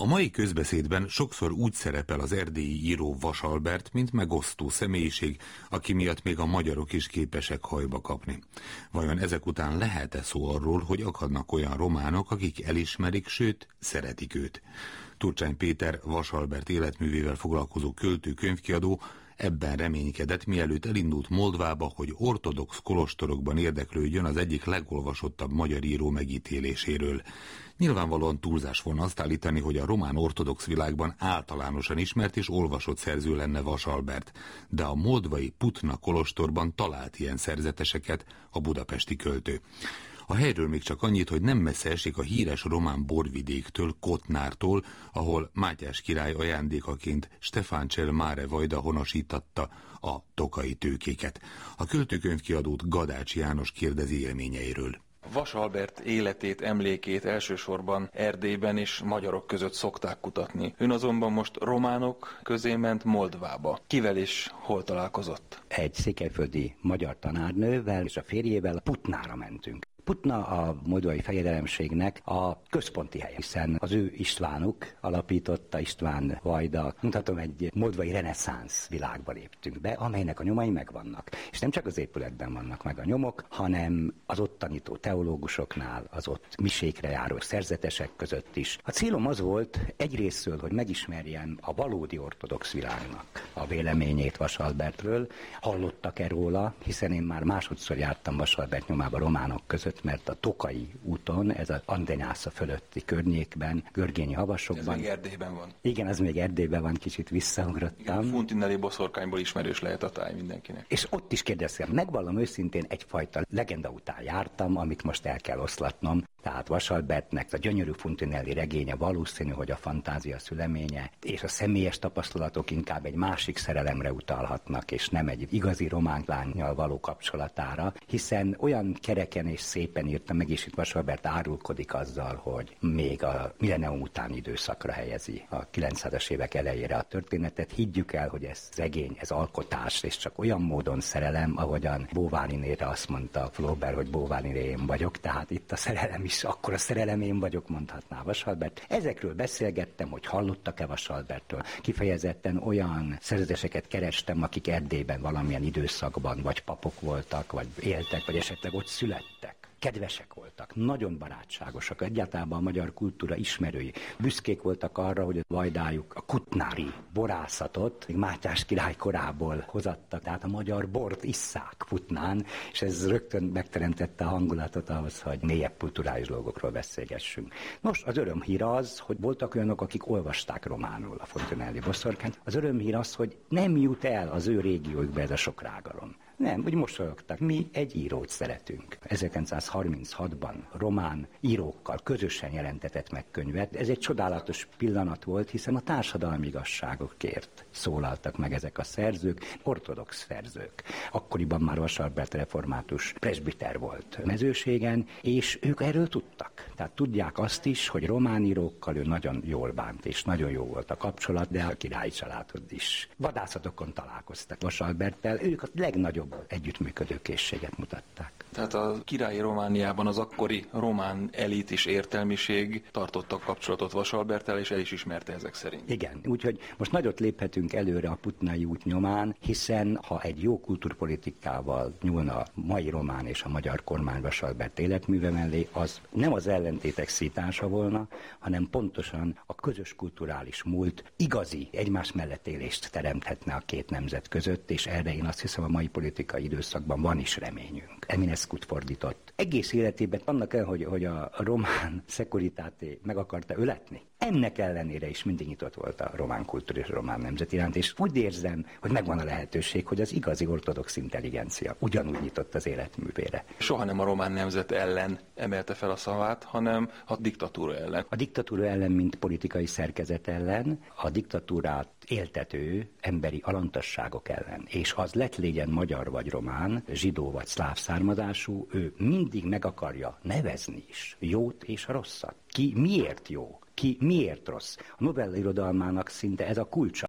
A mai közbeszédben sokszor úgy szerepel az erdélyi író Vasalbert, mint megosztó személyiség, aki miatt még a magyarok is képesek hajba kapni. Vajon ezek után lehet-e szó arról, hogy akadnak olyan románok, akik elismerik, sőt, szeretik őt? Turcsány Péter Vasalbert életművével foglalkozó költő könyvkiadó Ebben reménykedett, mielőtt elindult Moldvába, hogy ortodox kolostorokban érdeklődjön az egyik legolvasottabb magyar író megítéléséről. Nyilvánvalóan túlzás volna azt állítani, hogy a román ortodox világban általánosan ismert és olvasott szerző lenne Vasalbert, de a moldvai Putna kolostorban talált ilyen szerzeteseket a budapesti költő. A helyről még csak annyit, hogy nem messze esik a híres román borvidéktől, Kotnártól, ahol Mátyás király ajándékaként Stefán Csel Máre Vajda honosítatta a tokai tőkéket. A költőkönyvkiadót Gadács János kérdezi élményeiről. Vas Albert életét, emlékét elsősorban Erdélyben és magyarok között szokták kutatni. Ön azonban most románok közé ment Moldvába. Kivel és hol találkozott? Egy székelyföldi magyar tanárnővel és a férjével Putnára mentünk. Putna a moldvai fejedelemségnek a központi helye, hiszen az ő Istvánuk alapította, István Vajda, mondhatom, egy moldvai reneszánsz világba léptünk be, amelynek a nyomai megvannak. És nem csak az épületben vannak meg a nyomok, hanem az ott tanító teológusoknál, az ott misékre járó szerzetesek között is. A célom az volt egyrésztől, hogy megismerjem a valódi ortodox világnak a véleményét Vasalbertről. Hallottak-e róla, hiszen én már másodszor jártam Vasalbert nyomába románok között, mert a Tokai úton, ez az Andenyásza fölötti környékben, Görgényi havasokban. Ez még Erdélyben van. Igen, ez még Erdélyben van, kicsit visszaugrottam. Igen, Funtinelli boszorkányból ismerős lehet a táj mindenkinek. És ott is kérdeztem, megvallom őszintén egyfajta legenda után jártam, amit most el kell oszlatnom. Tehát Vasalbertnek a gyönyörű Funtinelli regénye valószínű, hogy a fantázia szüleménye, és a személyes tapasztalatok inkább egy másik szerelemre utalhatnak, és nem egy igazi román lányjal való kapcsolatára, hiszen olyan kereken és szépen írta meg, és itt Vasalbert árulkodik azzal, hogy még a millenium utáni időszakra helyezi a 900-as évek elejére a történetet. Higgyük el, hogy ez regény, ez alkotás, és csak olyan módon szerelem, ahogyan Bóválinére azt mondta Flaubert, hogy Bóválinére én vagyok, tehát itt a szerelem is akkor a szerelem én vagyok, mondhatná Vasalbert. Ezekről beszélgettem, hogy hallottak-e Vasalbertől. Kifejezetten olyan szerzeteseket kerestem, akik Erdélyben valamilyen időszakban vagy papok voltak, vagy éltek, vagy esetleg ott születtek kedvesek voltak, nagyon barátságosak, egyáltalán a magyar kultúra ismerői. Büszkék voltak arra, hogy a vajdájuk a kutnári borászatot, még Mátyás király korából hozattak, tehát a magyar bort isszák Putnán, és ez rögtön megteremtette a hangulatot ahhoz, hogy mélyebb kulturális dolgokról beszélgessünk. Nos, az örömhír az, hogy voltak olyanok, akik olvasták románul a Fontenelli boszorkányt. Az örömhír az, hogy nem jut el az ő régiójukba ez a sok rágalom. Nem, úgy mosolyogtak. Mi egy írót szeretünk. 1936-ban román írókkal közösen jelentetett meg könyvet. Ez egy csodálatos pillanat volt, hiszen a társadalmi igazságokért szólaltak meg ezek a szerzők, ortodox szerzők. Akkoriban már Vasalbert református presbiter volt mezőségen, és ők erről tudtak. Tehát tudják azt is, hogy román írókkal ő nagyon jól bánt, és nagyon jó volt a kapcsolat, de a királyi családod is. Vadászatokon találkoztak Vasalberttel, ők a legnagyobb nagyobb együttműködő készséget mutatták. Tehát a királyi Romániában az akkori román elit és értelmiség tartotta kapcsolatot Vasalbertel, és el is ismerte ezek szerint. Igen, úgyhogy most nagyot léphetünk előre a putnai út nyomán, hiszen ha egy jó kulturpolitikával nyúlna a mai román és a magyar kormány Vasalbert életműve mellé, az nem az ellentétek szítása volna, hanem pontosan a közös kulturális múlt igazi egymás mellett élést teremthetne a két nemzet között, és erre én azt hiszem a mai politikai időszakban van is reményünk. Eminescu-t fordított. Egész életében annak el, hogy, hogy a román szekuritáté meg akarta öletni. Ennek ellenére is mindig nyitott volt a román kultúra és a román nemzet iránt, és úgy érzem, hogy megvan a lehetőség, hogy az igazi ortodox intelligencia ugyanúgy nyitott az életművére. Soha nem a román nemzet ellen emelte fel a szavát, hanem a diktatúra ellen. A diktatúra ellen, mint politikai szerkezet ellen, a diktatúrát éltető emberi alantasságok ellen, és az lett légyen magyar vagy román, zsidó vagy szláv származású, ő mindig meg akarja nevezni is jót és rosszat. Ki miért jó? Ki miért rossz. A novella irodalmának szinte ez a kulcsa.